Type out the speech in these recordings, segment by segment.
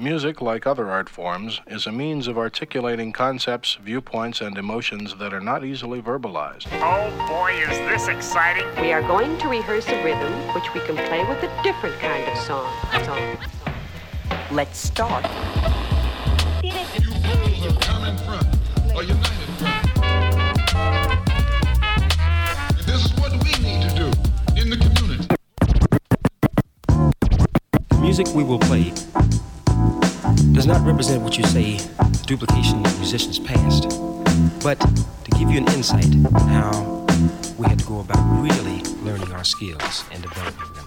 Music, like other art forms, is a means of articulating concepts, viewpoints, and emotions that are not easily verbalized. Oh boy, is this exciting! We are going to rehearse a rhythm which we can play with a different kind of song. song. Let's start. You fools of common front, or united front. And this is what we need to do in the community. Music we will play does not represent what you say the duplication of musicians past, but to give you an insight how we had to go about really learning our skills and developing them.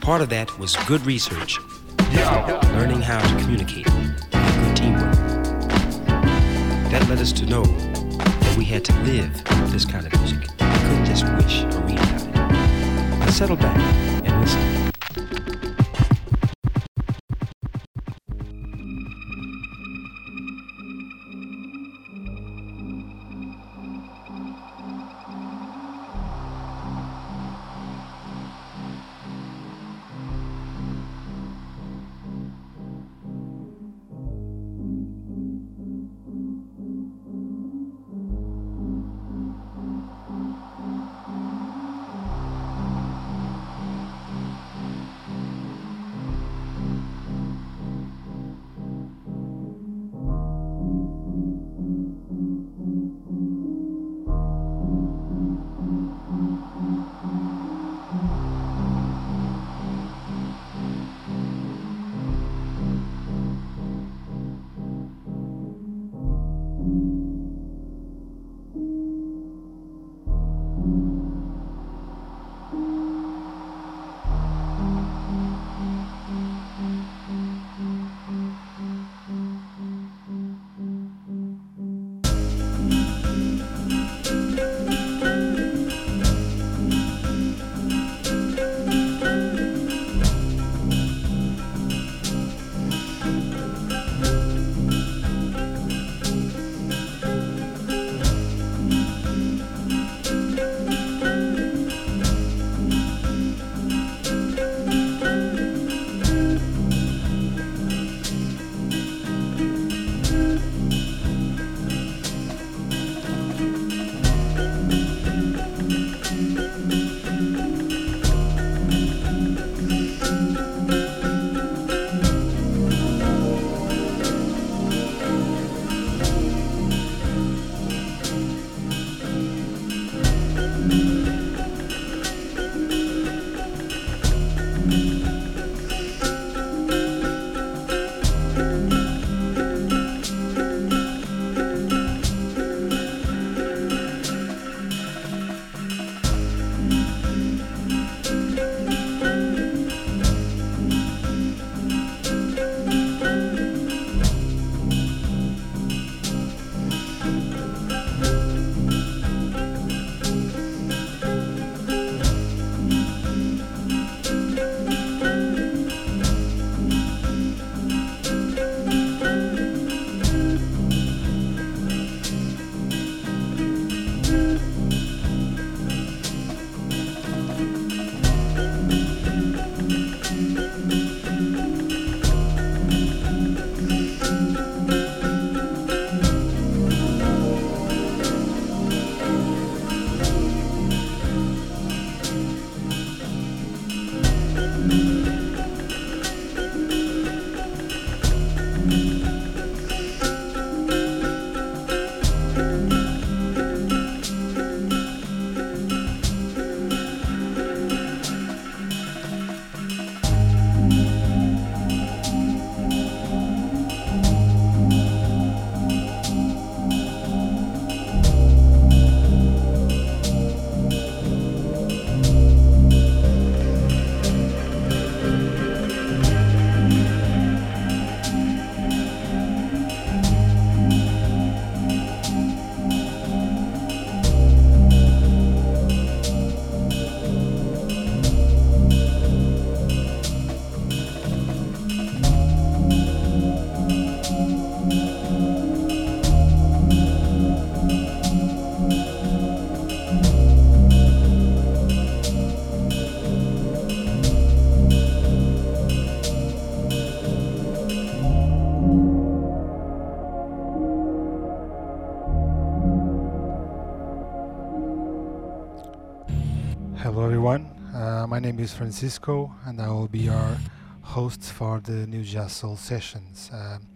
Part of that was good research, learning how to communicate, good teamwork. That led us to know that we had to live this kind of music. We couldn't just wish or read about it. Now settle back and listen. Is Francisco, and I will be your host for the New Jazz Soul sessions. Um,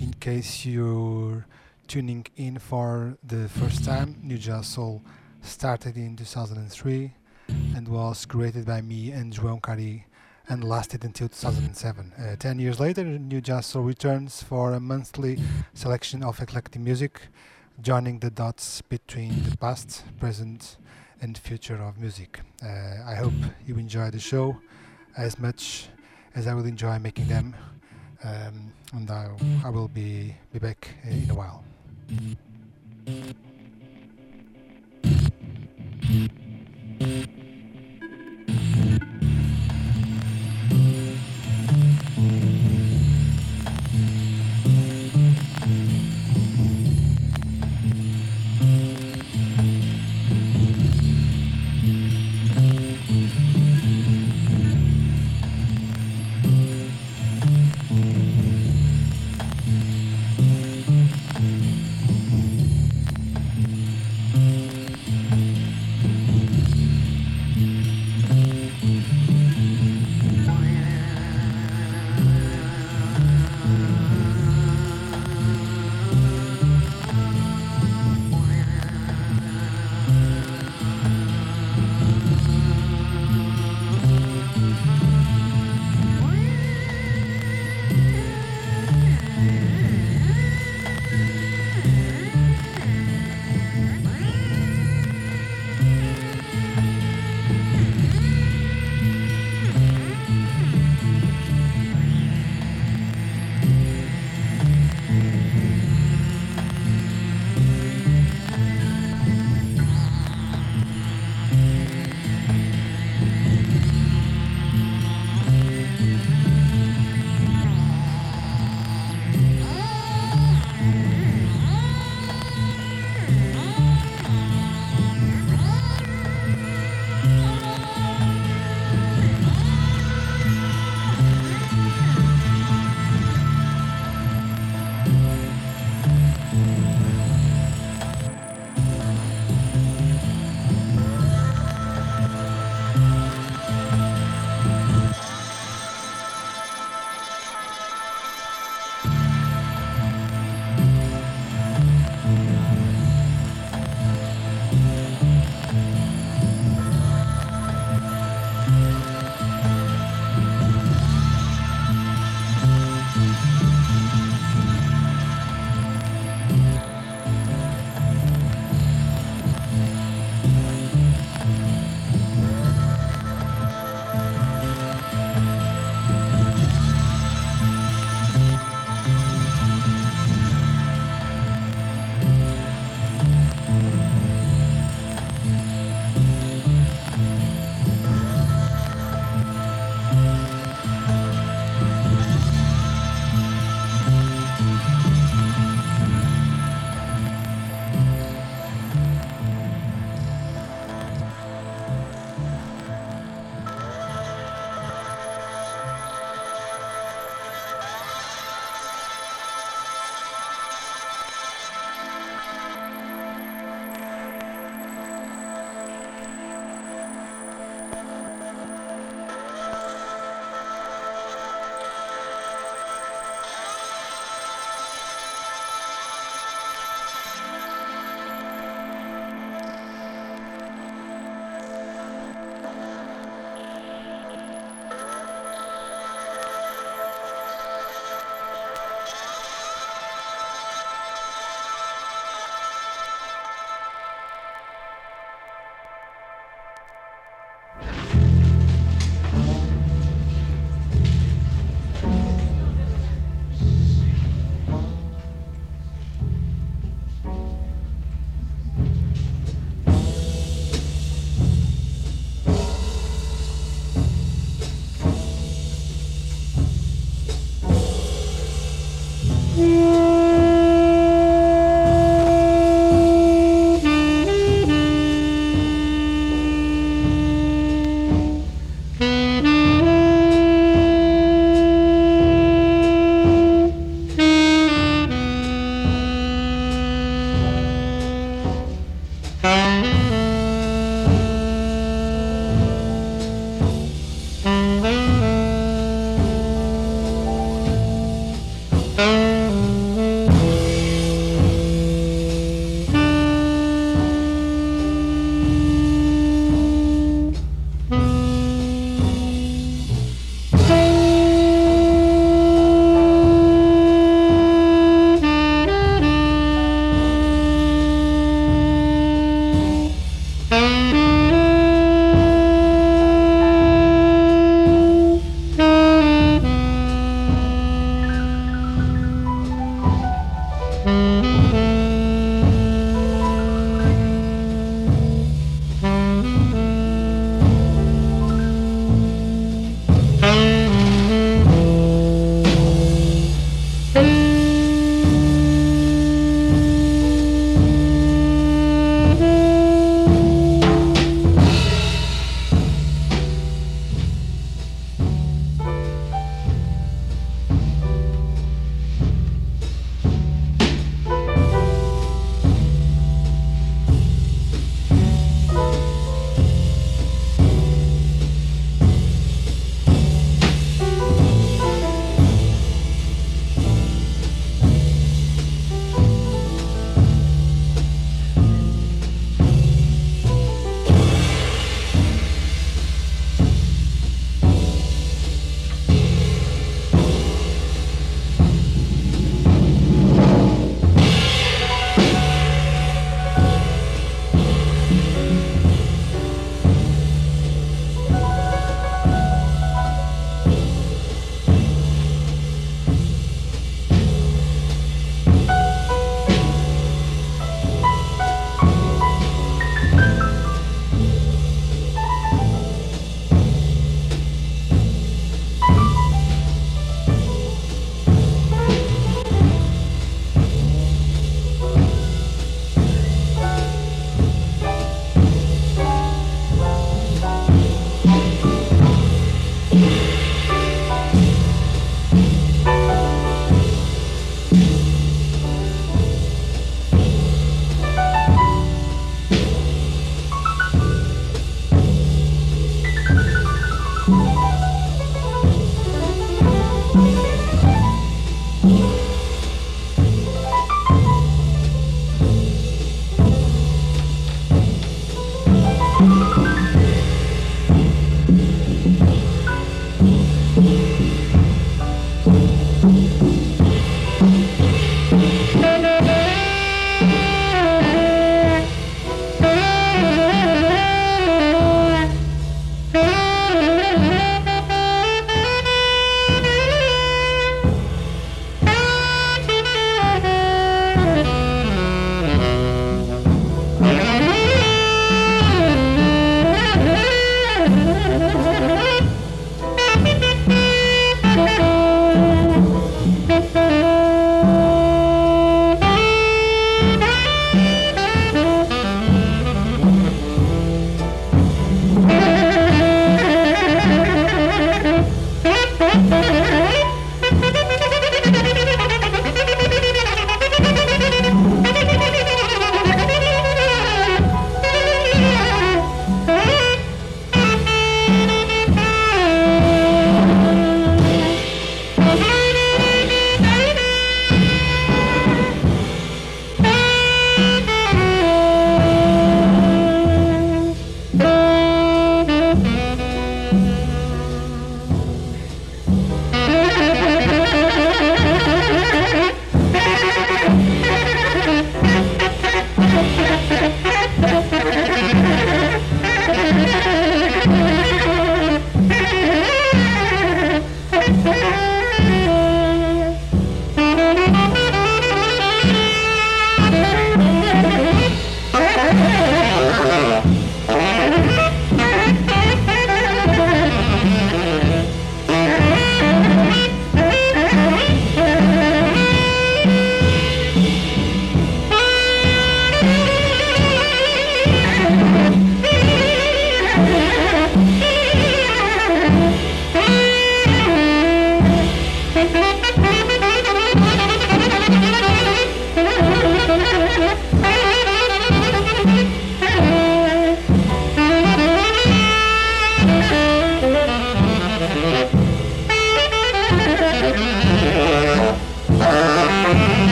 in case you're tuning in for the first time, New Jazz Soul started in 2003 and was created by me and João Cari and lasted until 2007. Uh, ten years later, New Jazz Soul returns for a monthly selection of eclectic music, joining the dots between the past, present, and future of music. Uh, I hope you enjoy the show as much as I will enjoy making them, um, and I, I, will be, be back uh, in a while. Mm-hmm.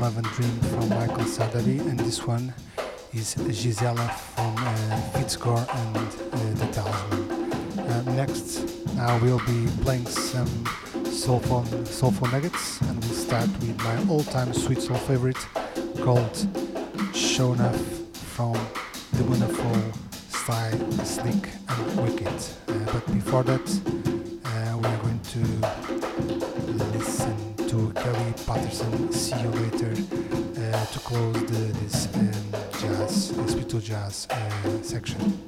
Love and Dream from Michael Sadali, and this one is Gisela from uh, and uh, The Talisman. Uh, next, I will be playing some soulful, soulful nuggets, and we'll start with my all-time sweet soul favorite called Shona from the wonderful Sly, Slick and Wicked. Uh, but before that, and see you later uh, to close the, this um, jazz, jazz uh, section.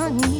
honey.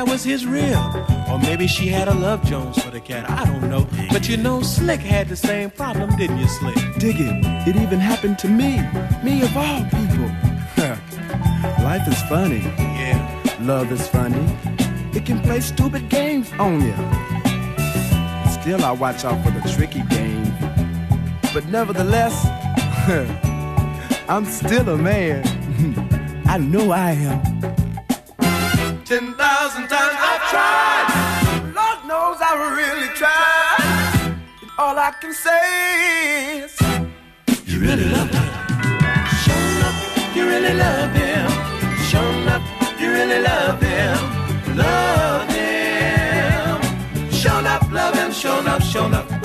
That was his rib. Or maybe she had a love Jones for the cat. I don't know. But you know, Slick had the same problem, didn't you, Slick? Dig it. It even happened to me. Me of all people. Life is funny. Yeah. Love is funny. It can play stupid games on you. Still, I watch out for the tricky game. But nevertheless, I'm still a man. I know I am. Ten thousand times I've tried. Lord knows I've really tried. And all I can say is, you really love him. Show up, you really love him. Show up, you really love him. Love him. Show up, love him. Show up, show up.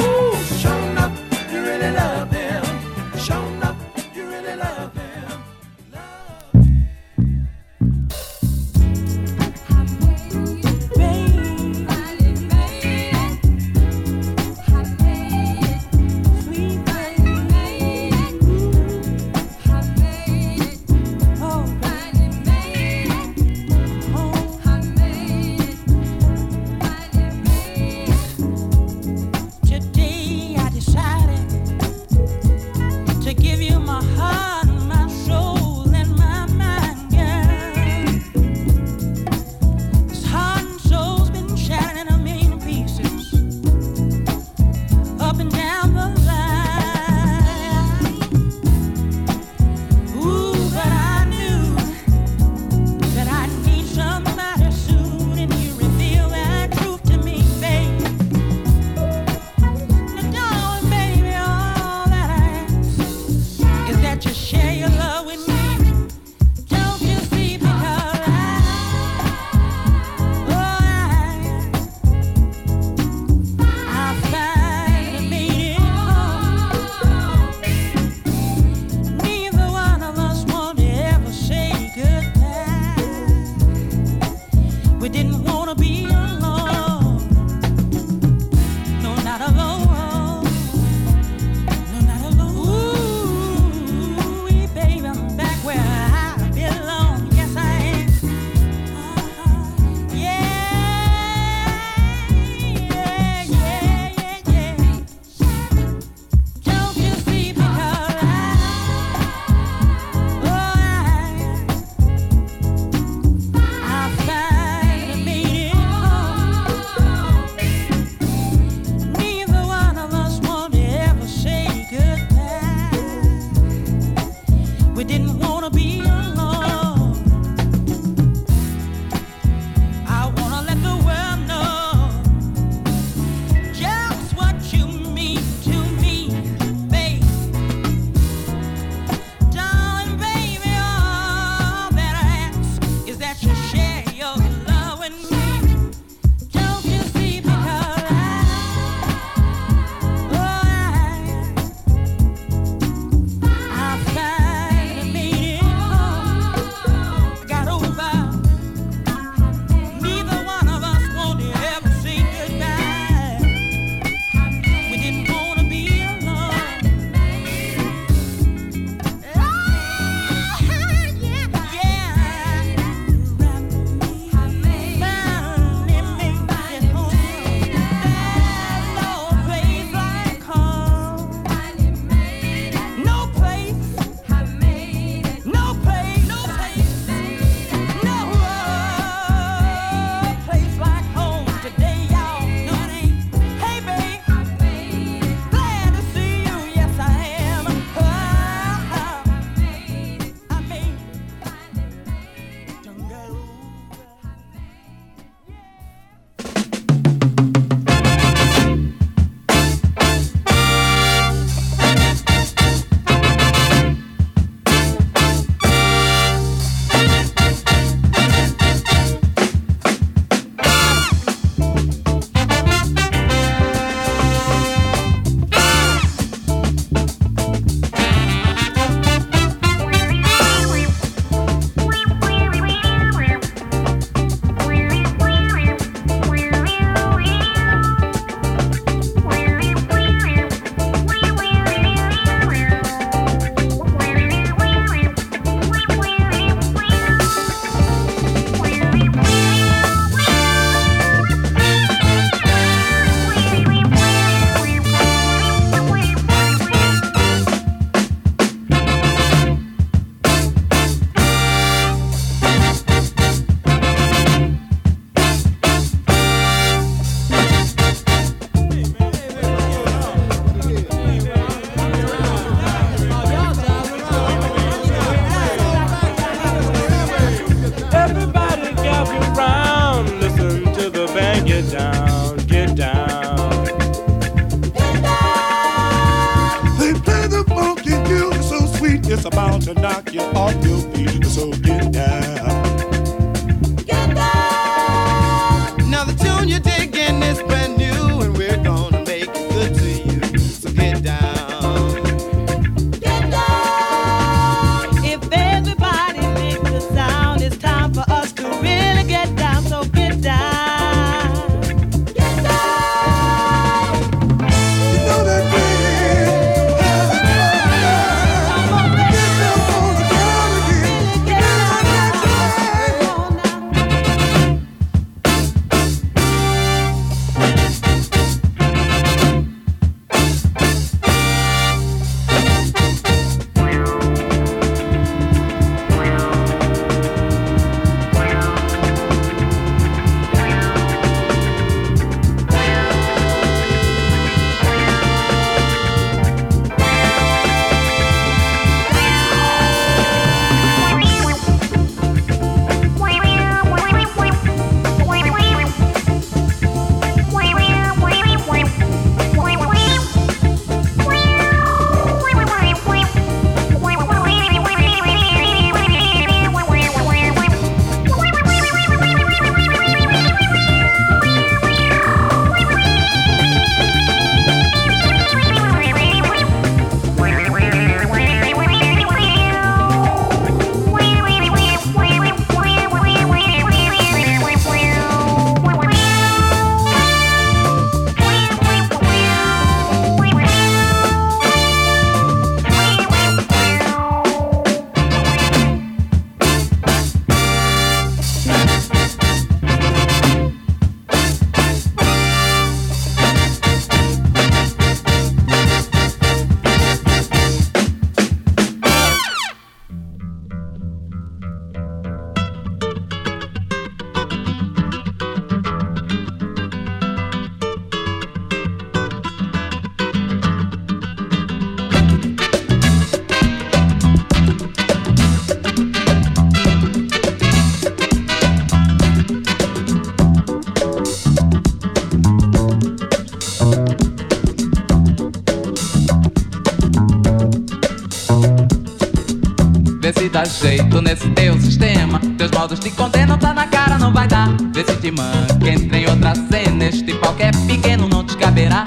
Dá jeito nesse teu sistema. Teus modos te condenam, tá na cara, não vai dar. Vê se te manca, entra em outra cena. Este pau que é pequeno não te caberá.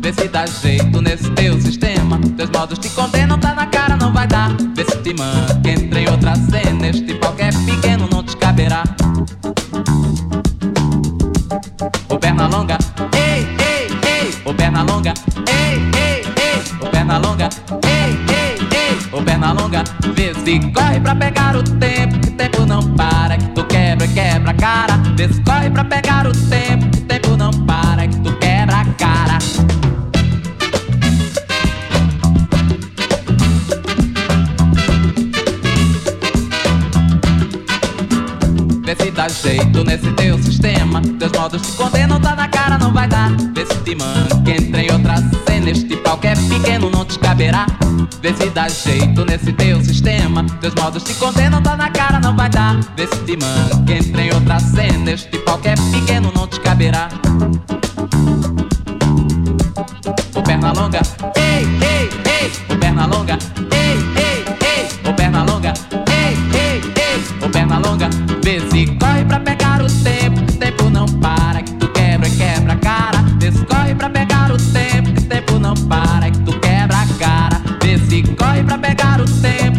Vê se dá jeito nesse teu sistema. Teus modos te condenam, tá na cara, não vai dar. Vê se te manca, entra em outra cena. Este pau que é pequeno não te caberá. O perna longa, ei, ei, ei. O perna longa, ei, ei, ei. O perna longa, vê se corre pra pegar o tempo. Que tempo não para, que tu quebra, quebra a cara. Vê se corre pra pegar o tempo. Que tempo não para, que tu quebra a cara. Vê se dá jeito nesse teu sistema. Teus modos te condenam, tá na cara, não vai dar. Vê se te manca, entra em outra cena. Este pau que é pequeno não te caberá. Vê se dá jeito nesse teu sistema. Teus modos te condenam, tá na cara, não vai dar. Vê se te manca, entra em outra cena. Este que é pequeno não te caberá. O perna longa, ei, ei, ei. O perna longa, ei, ei, ei. O perna longa, ei, ei, ei. O perna longa, vê se corre pra pegar o tempo. Pegar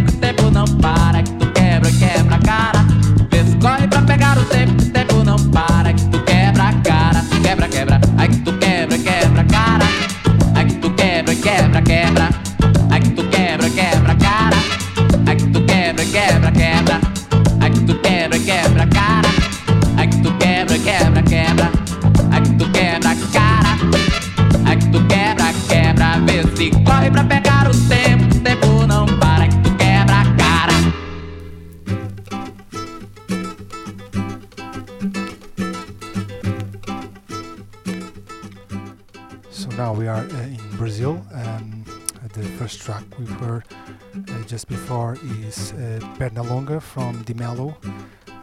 Pernalonga from Dimelo.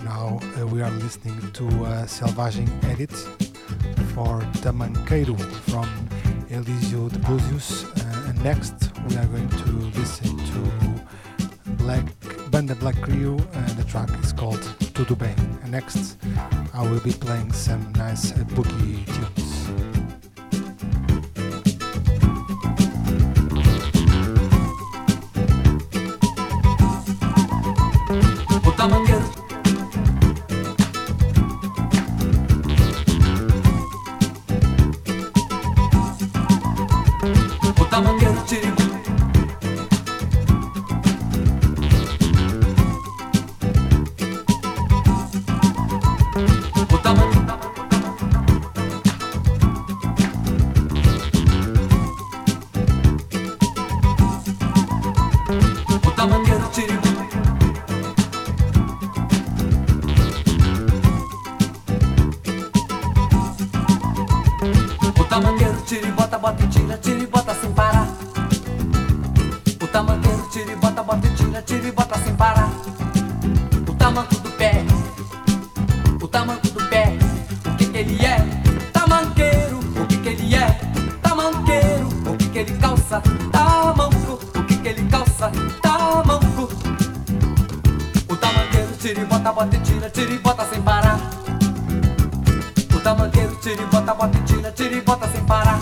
Now uh, we are listening to a Selvagem edit for Tamanqueiro from Elisio de Búzios. Uh, and next we are going to listen to Black Banda Black Rio and the track is called Tudo Bem. And next I will be playing some nice uh, boogie tunes. tamanqueiro, tira e bota, bota e tira, tira e bota sem parar.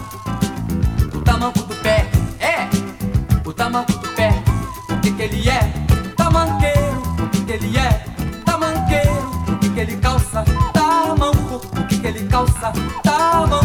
O tamanco do pé é o tamanco do pé. O que que ele é? Tamanqueiro. O que que ele é? Tamanqueiro. O que que ele calça? Tamanco. O que que ele calça? Tamanco.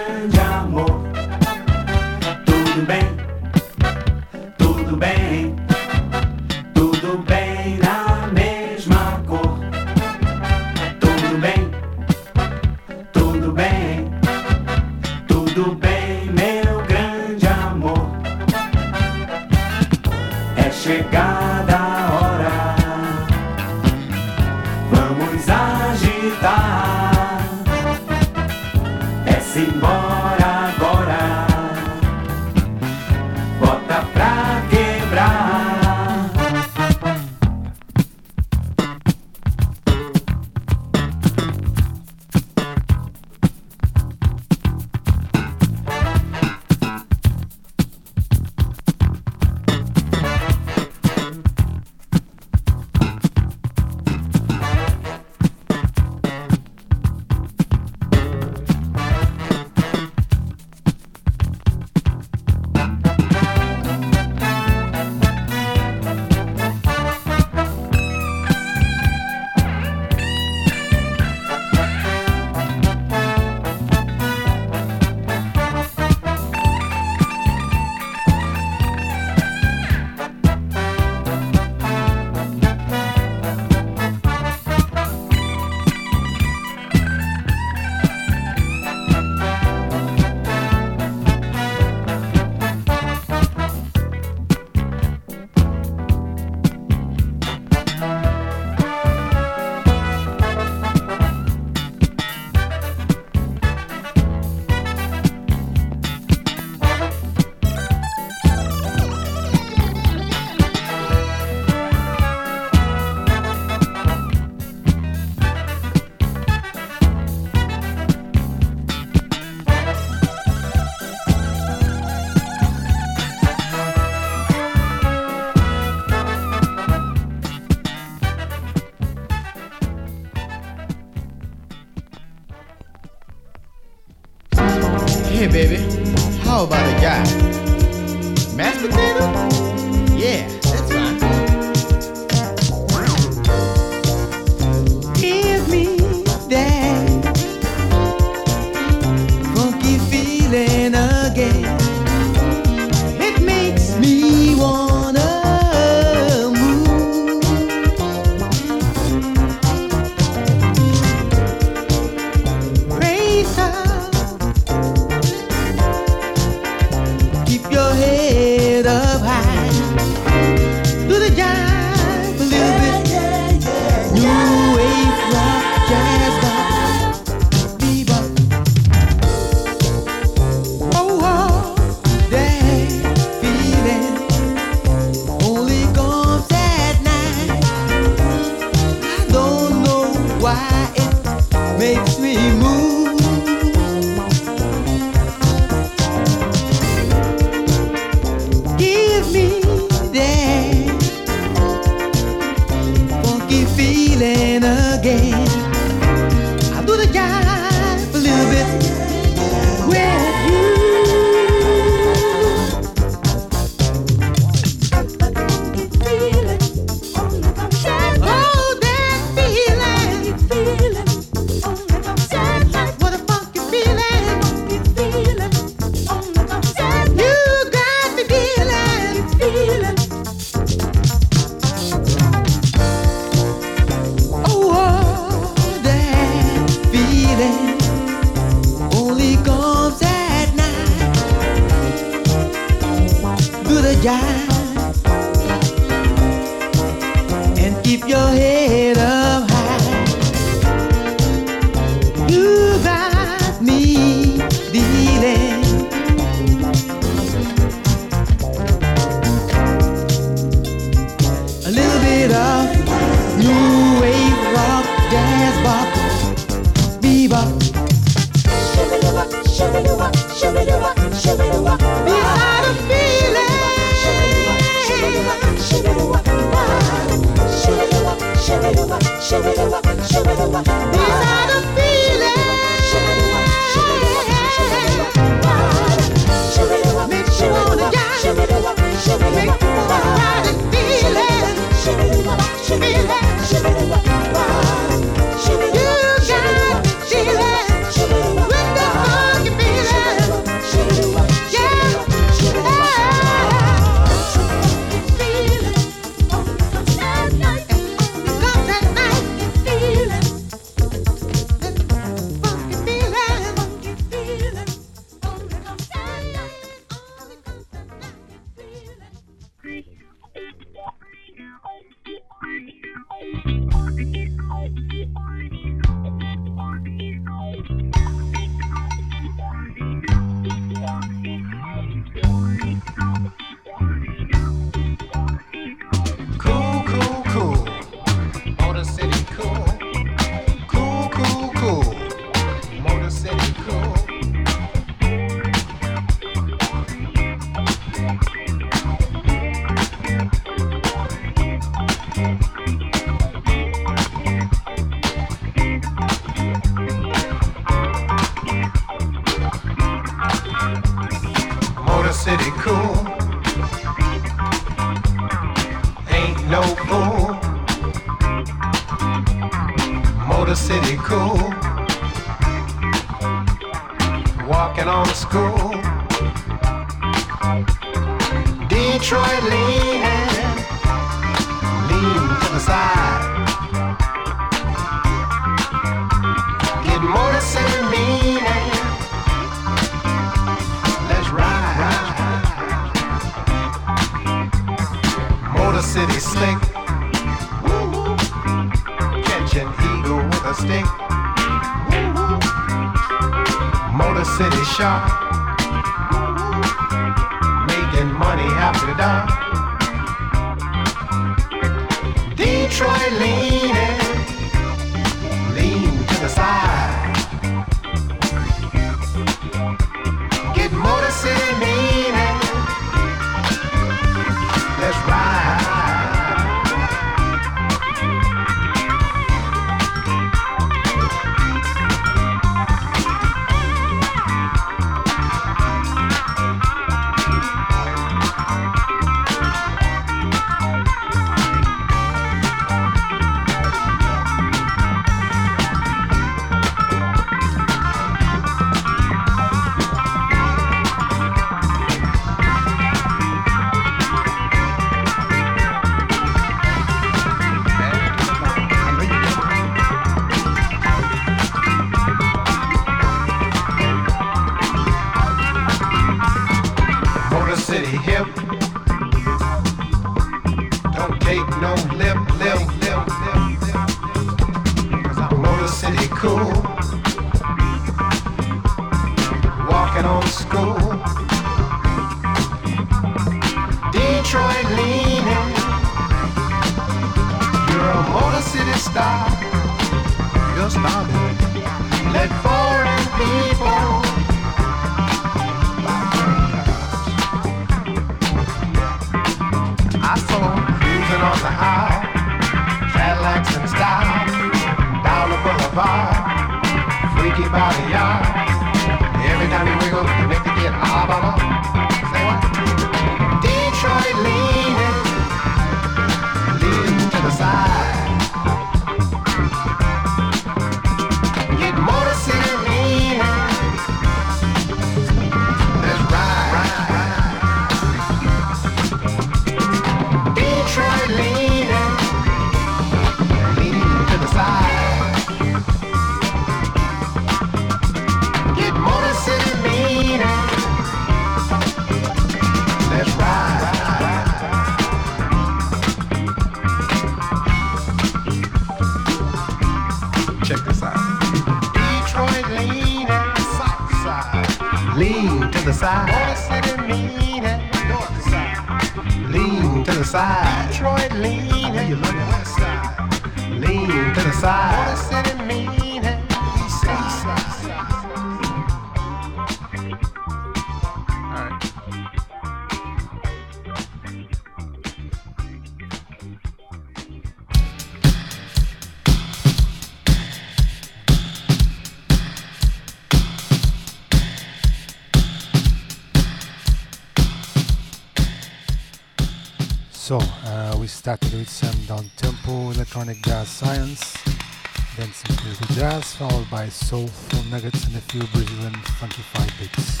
by soulful nuggets and a few Brazilian funkified beats.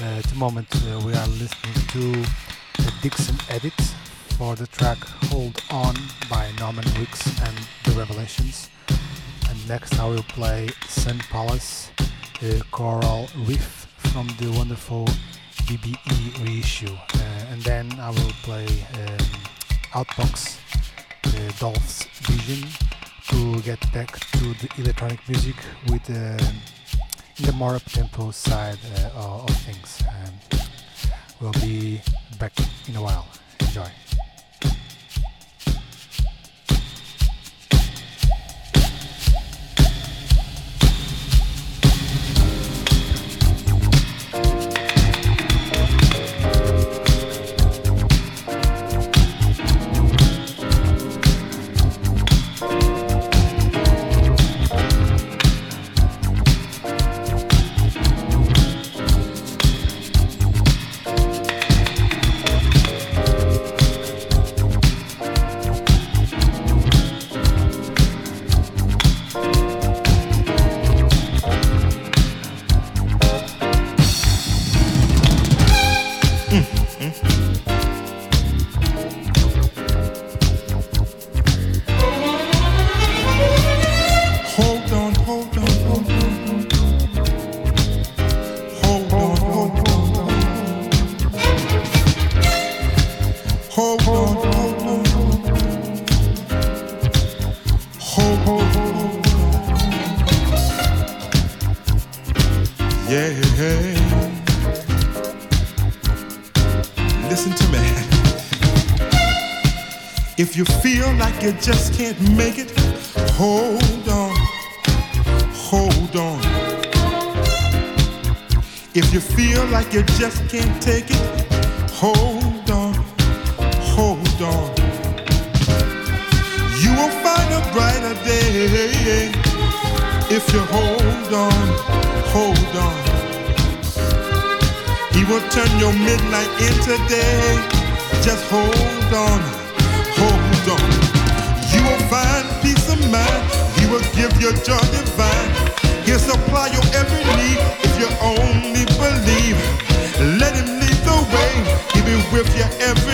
Uh, at the moment uh, we are listening to the Dixon edit for the track Hold On by Norman Wicks and The Revelations. And next I will play Sun Palace, a Coral riff from the wonderful BBE more tempo side uh, you just can't make it, hold on, hold on. If you feel like you just can't take it, hold on, hold on. You will find a brighter day if you hold on, hold on. He will turn your midnight into day. Just hold on, will give you joy divine. He'll supply your every need if you only believe. Let him lead the way. He'll be with you every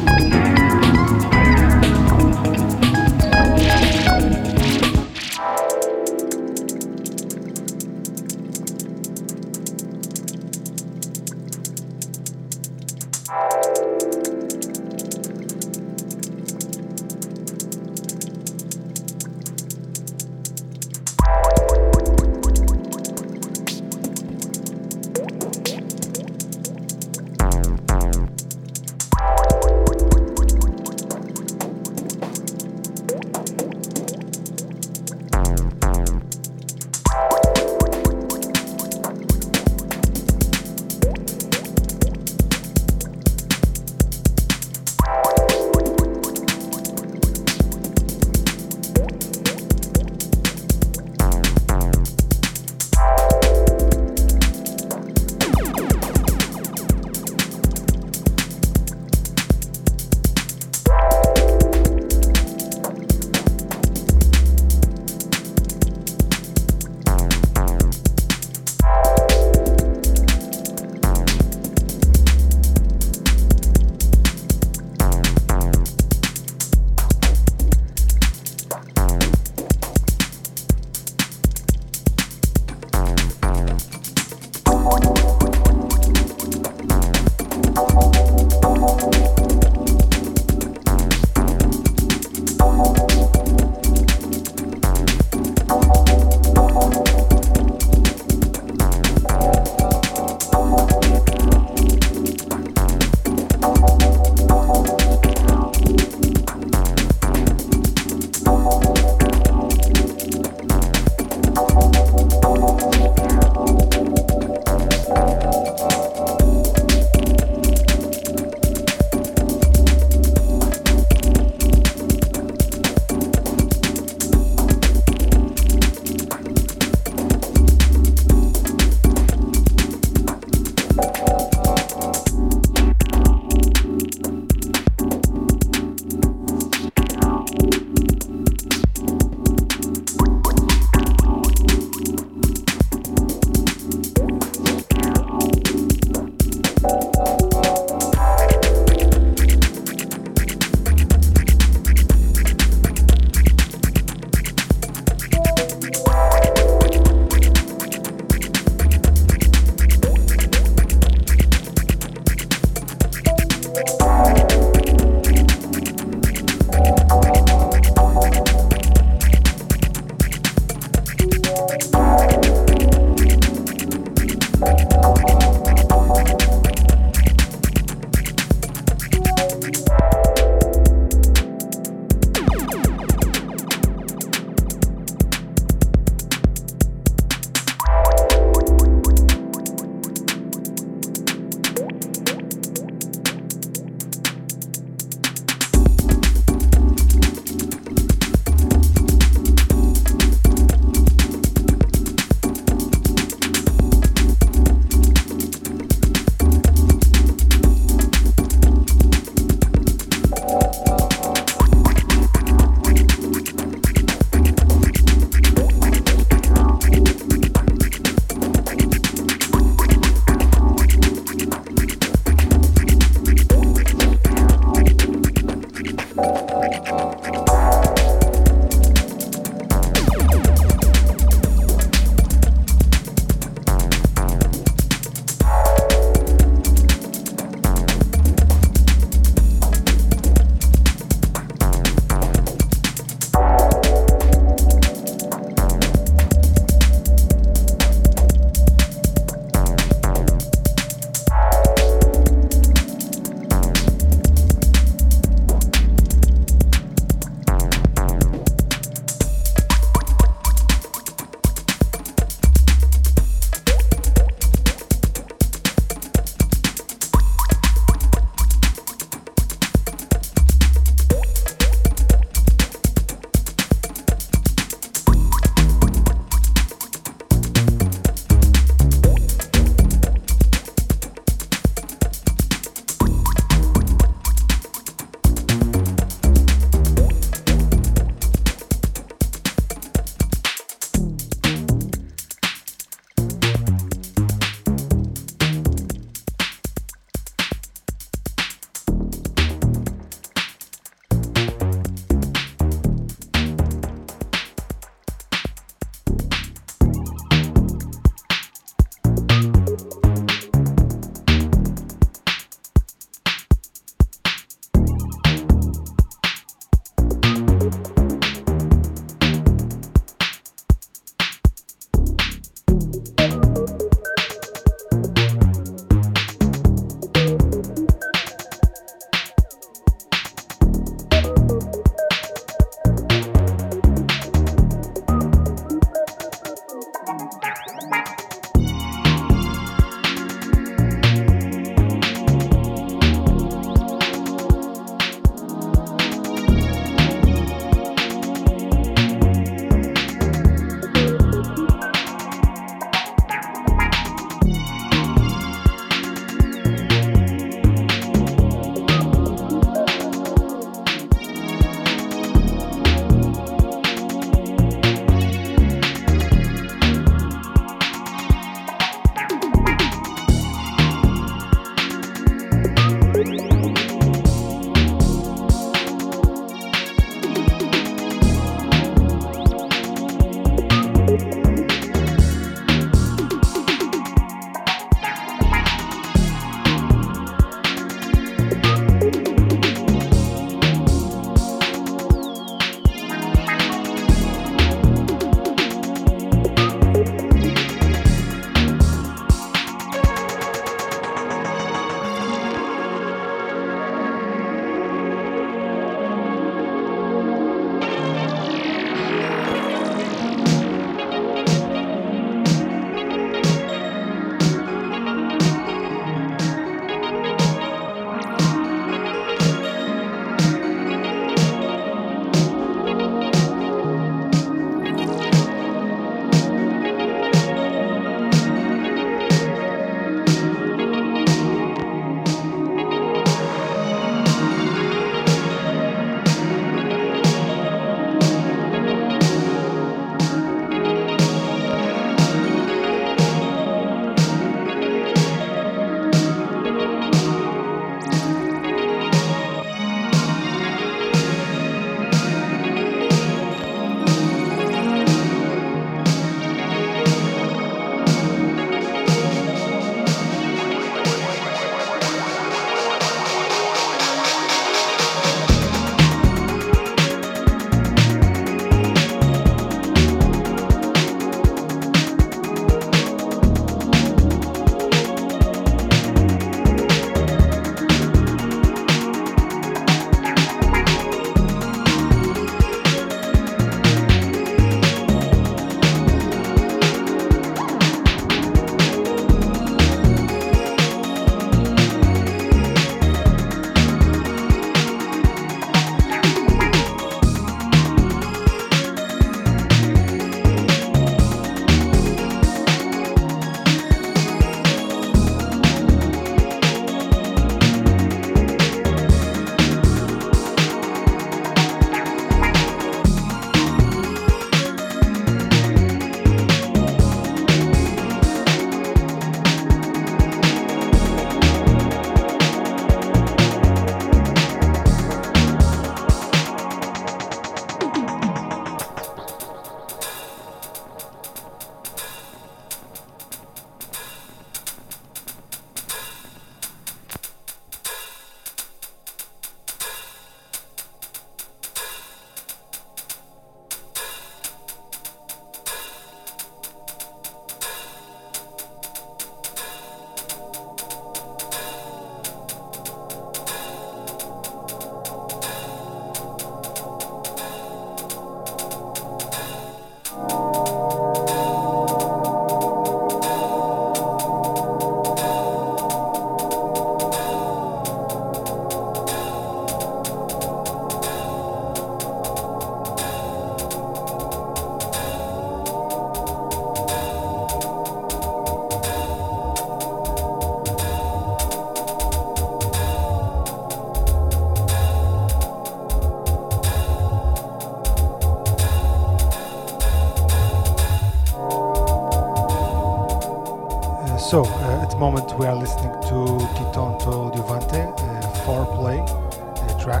we are listening to Titonton Duvanté, uh, foreplay uh, track.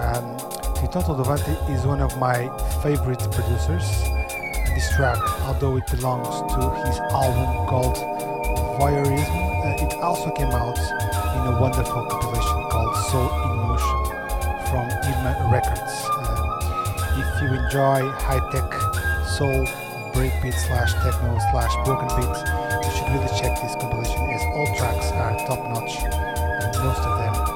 Um, Titonton Duvanté is one of my favorite producers. This track, although it belongs to his album called Voyeurism, uh, it also came out in a wonderful compilation called Soul in Motion from Irma Records. Um, if you enjoy high-tech soul, breakbeat slash techno slash broken beat, you should really check this compilation tracks are top-notch and most of them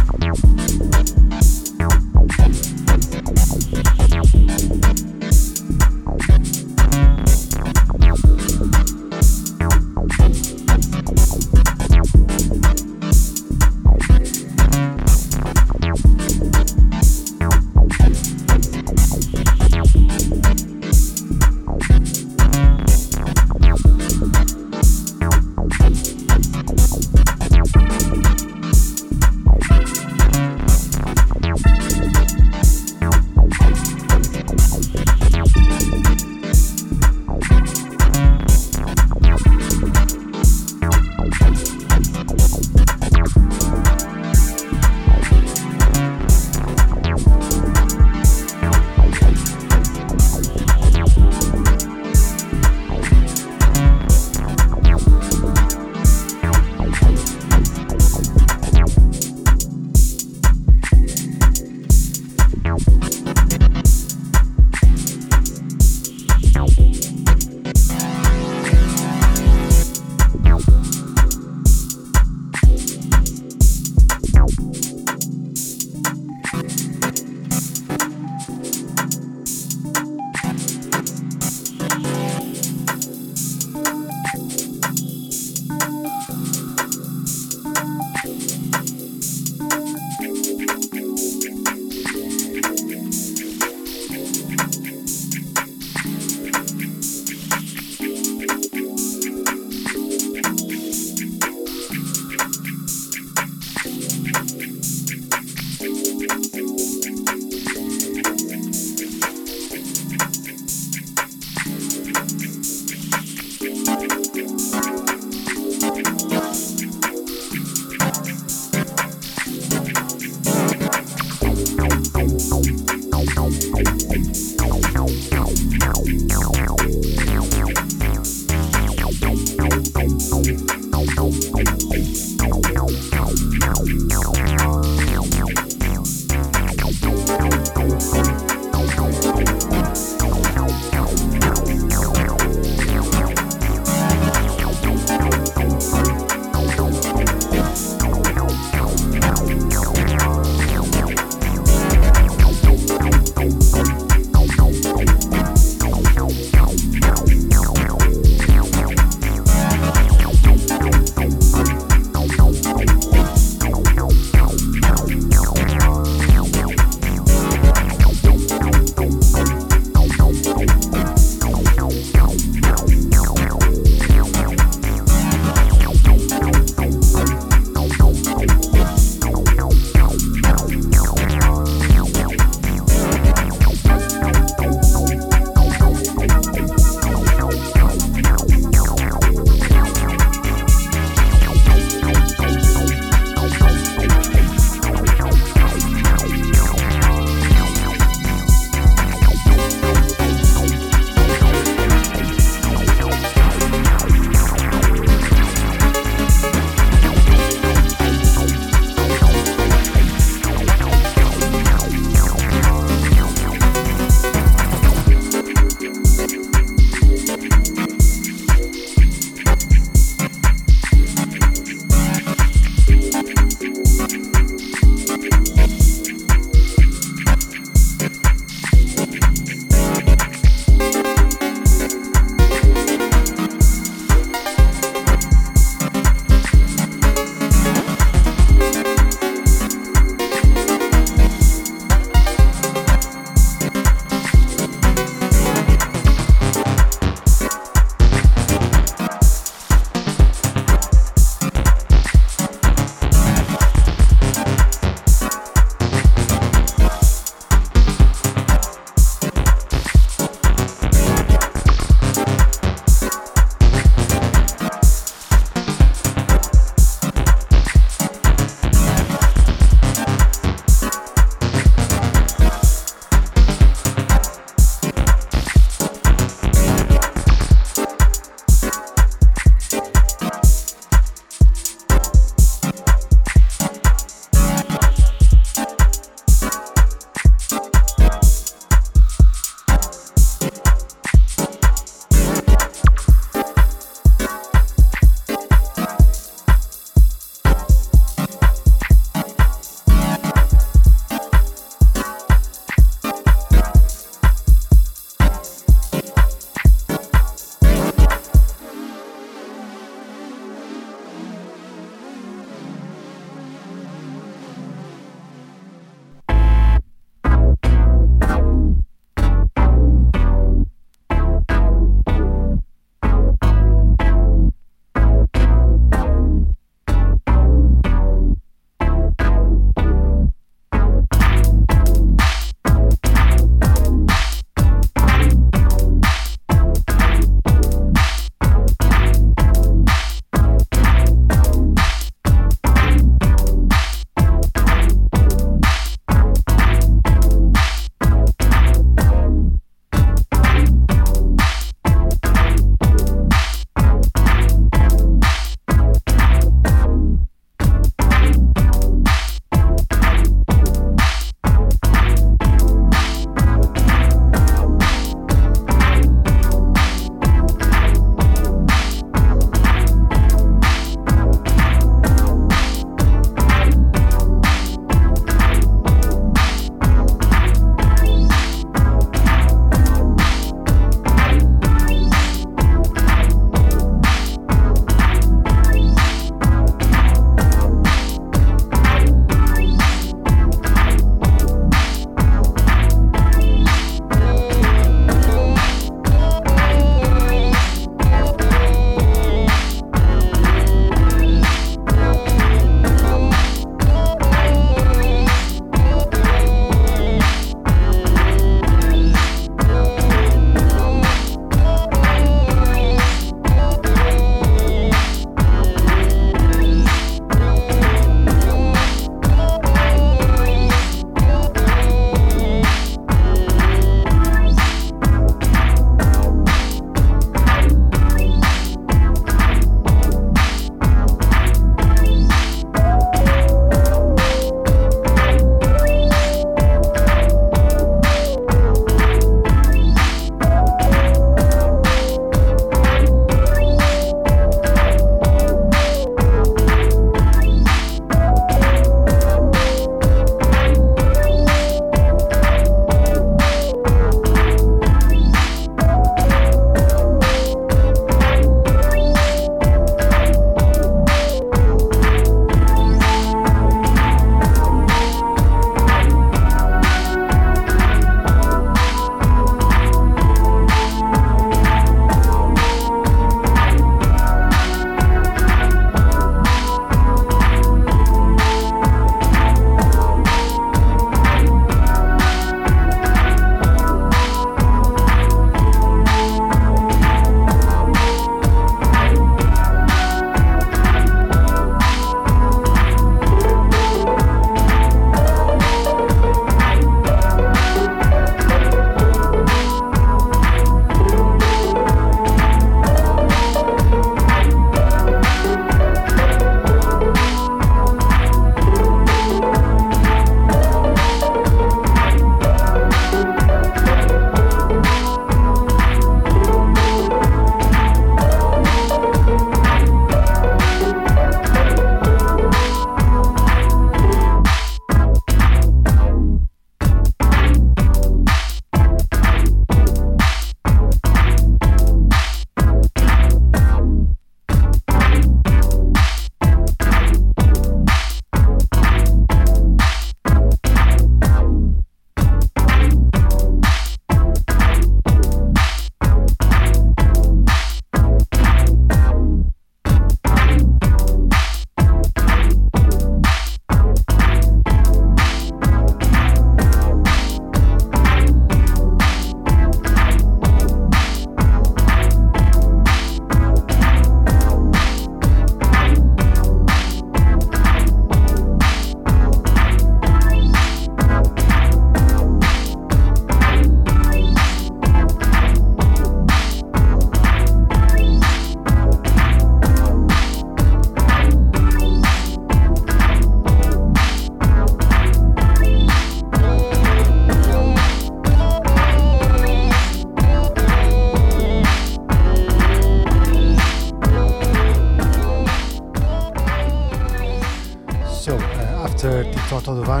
Uh,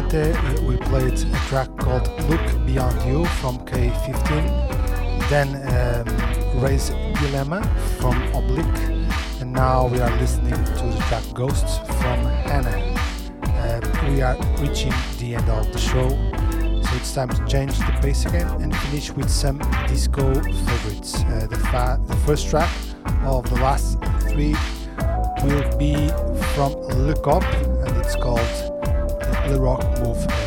we played a track called Look Beyond You from K15, then um, Raise Dilemma from Oblique, and now we are listening to the track Ghosts from Hannah. Uh, we are reaching the end of the show, so it's time to change the pace again and finish with some disco favorites. Uh, the, fa- the first track of the last three will be from Look Up Rock Move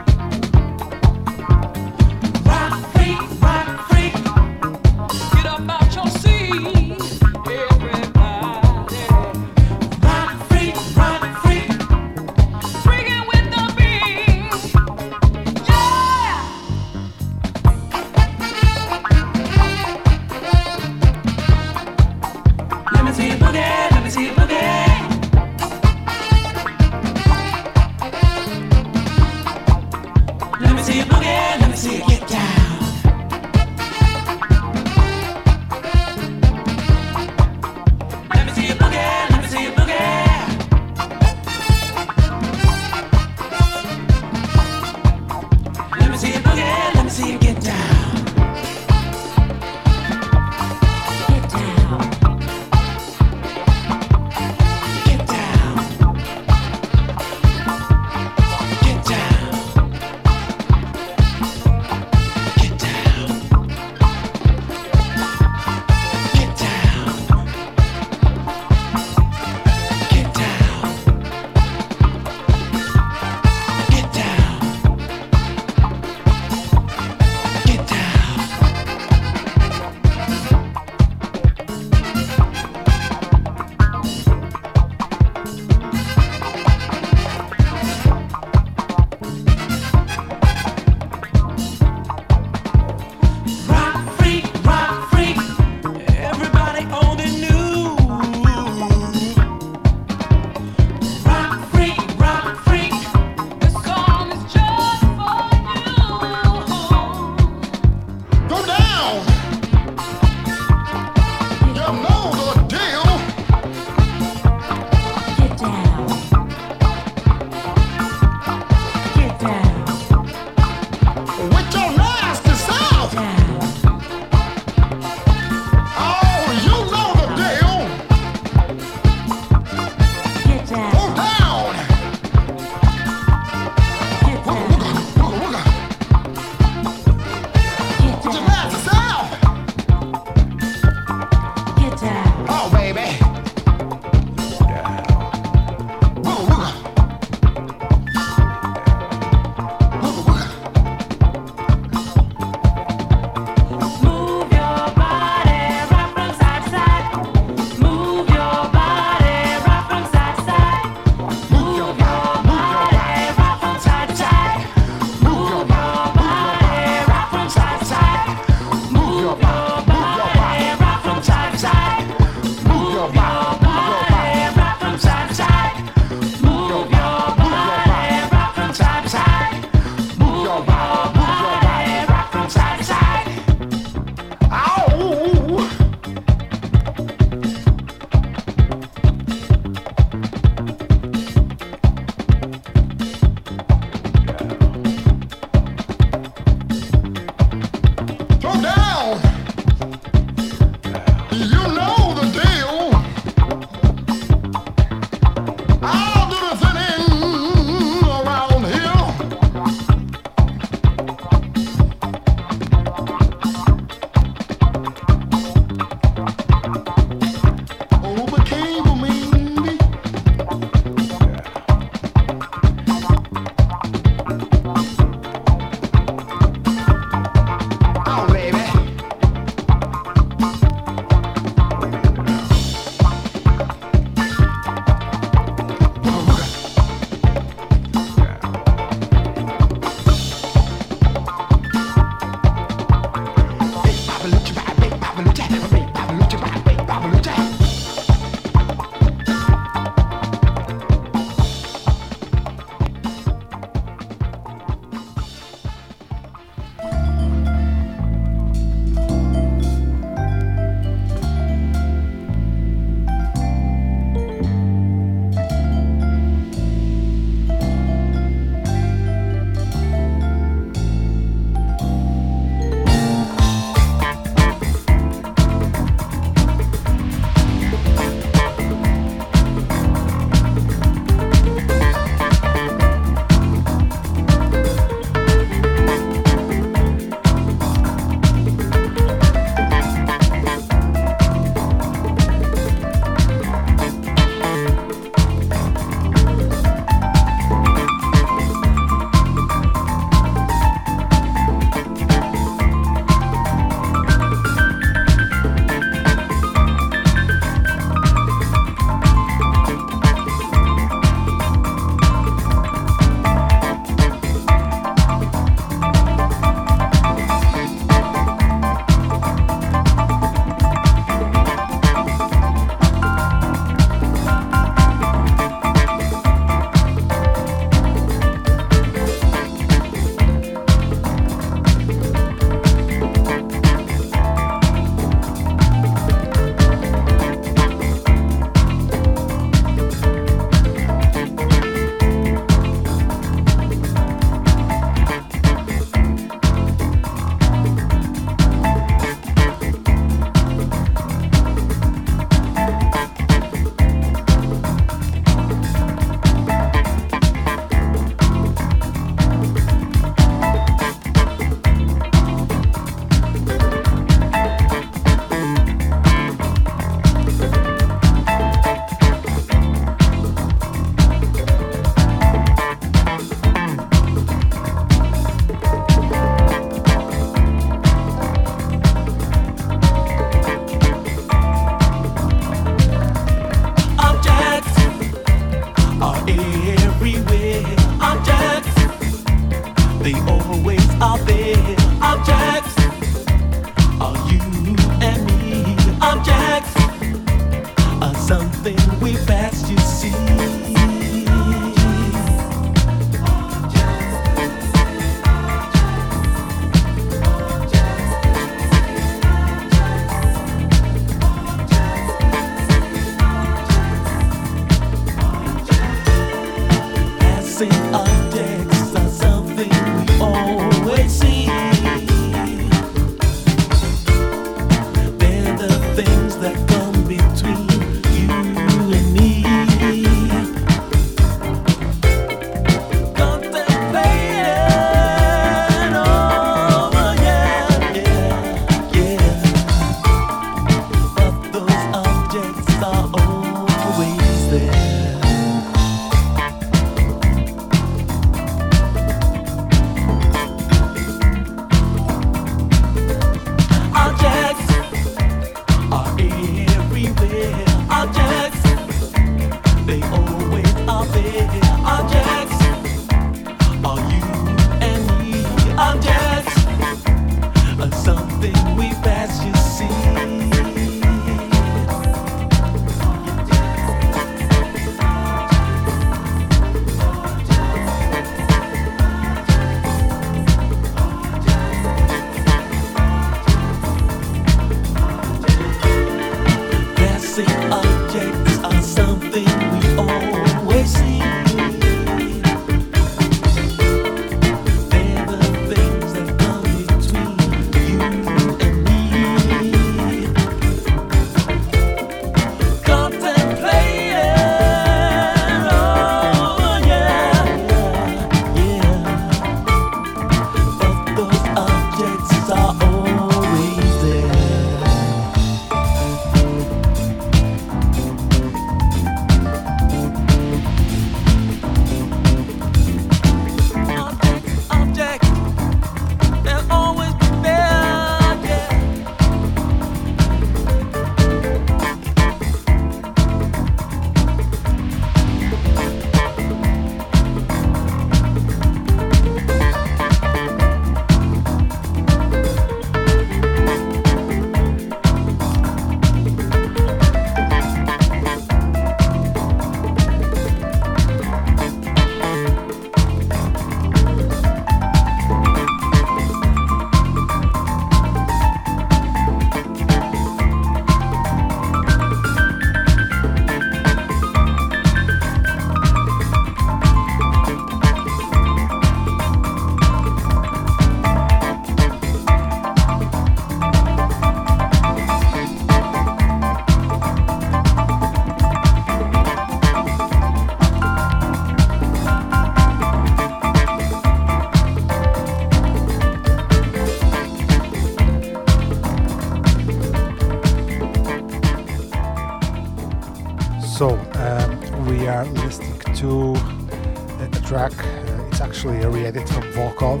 track. Uh, it's actually a re-edit from Volkov.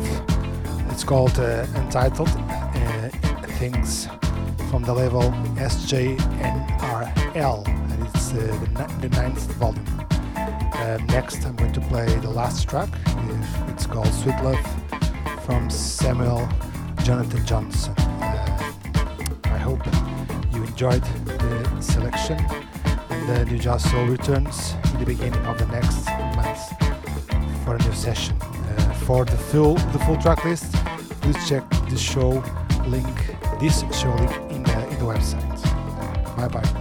It's called uh, Entitled uh, Things from the label SJNRL, and it's uh, the, the ninth volume. Uh, next, I'm going to play the last track. It's called Sweet Love from Samuel Jonathan Johnson. Uh, I hope you enjoyed the selection. And the New Jazz Soul returns in the beginning of the next for a new session. Uh, for the full the full track list, please check the show link, this show link in the in the website. Bye bye.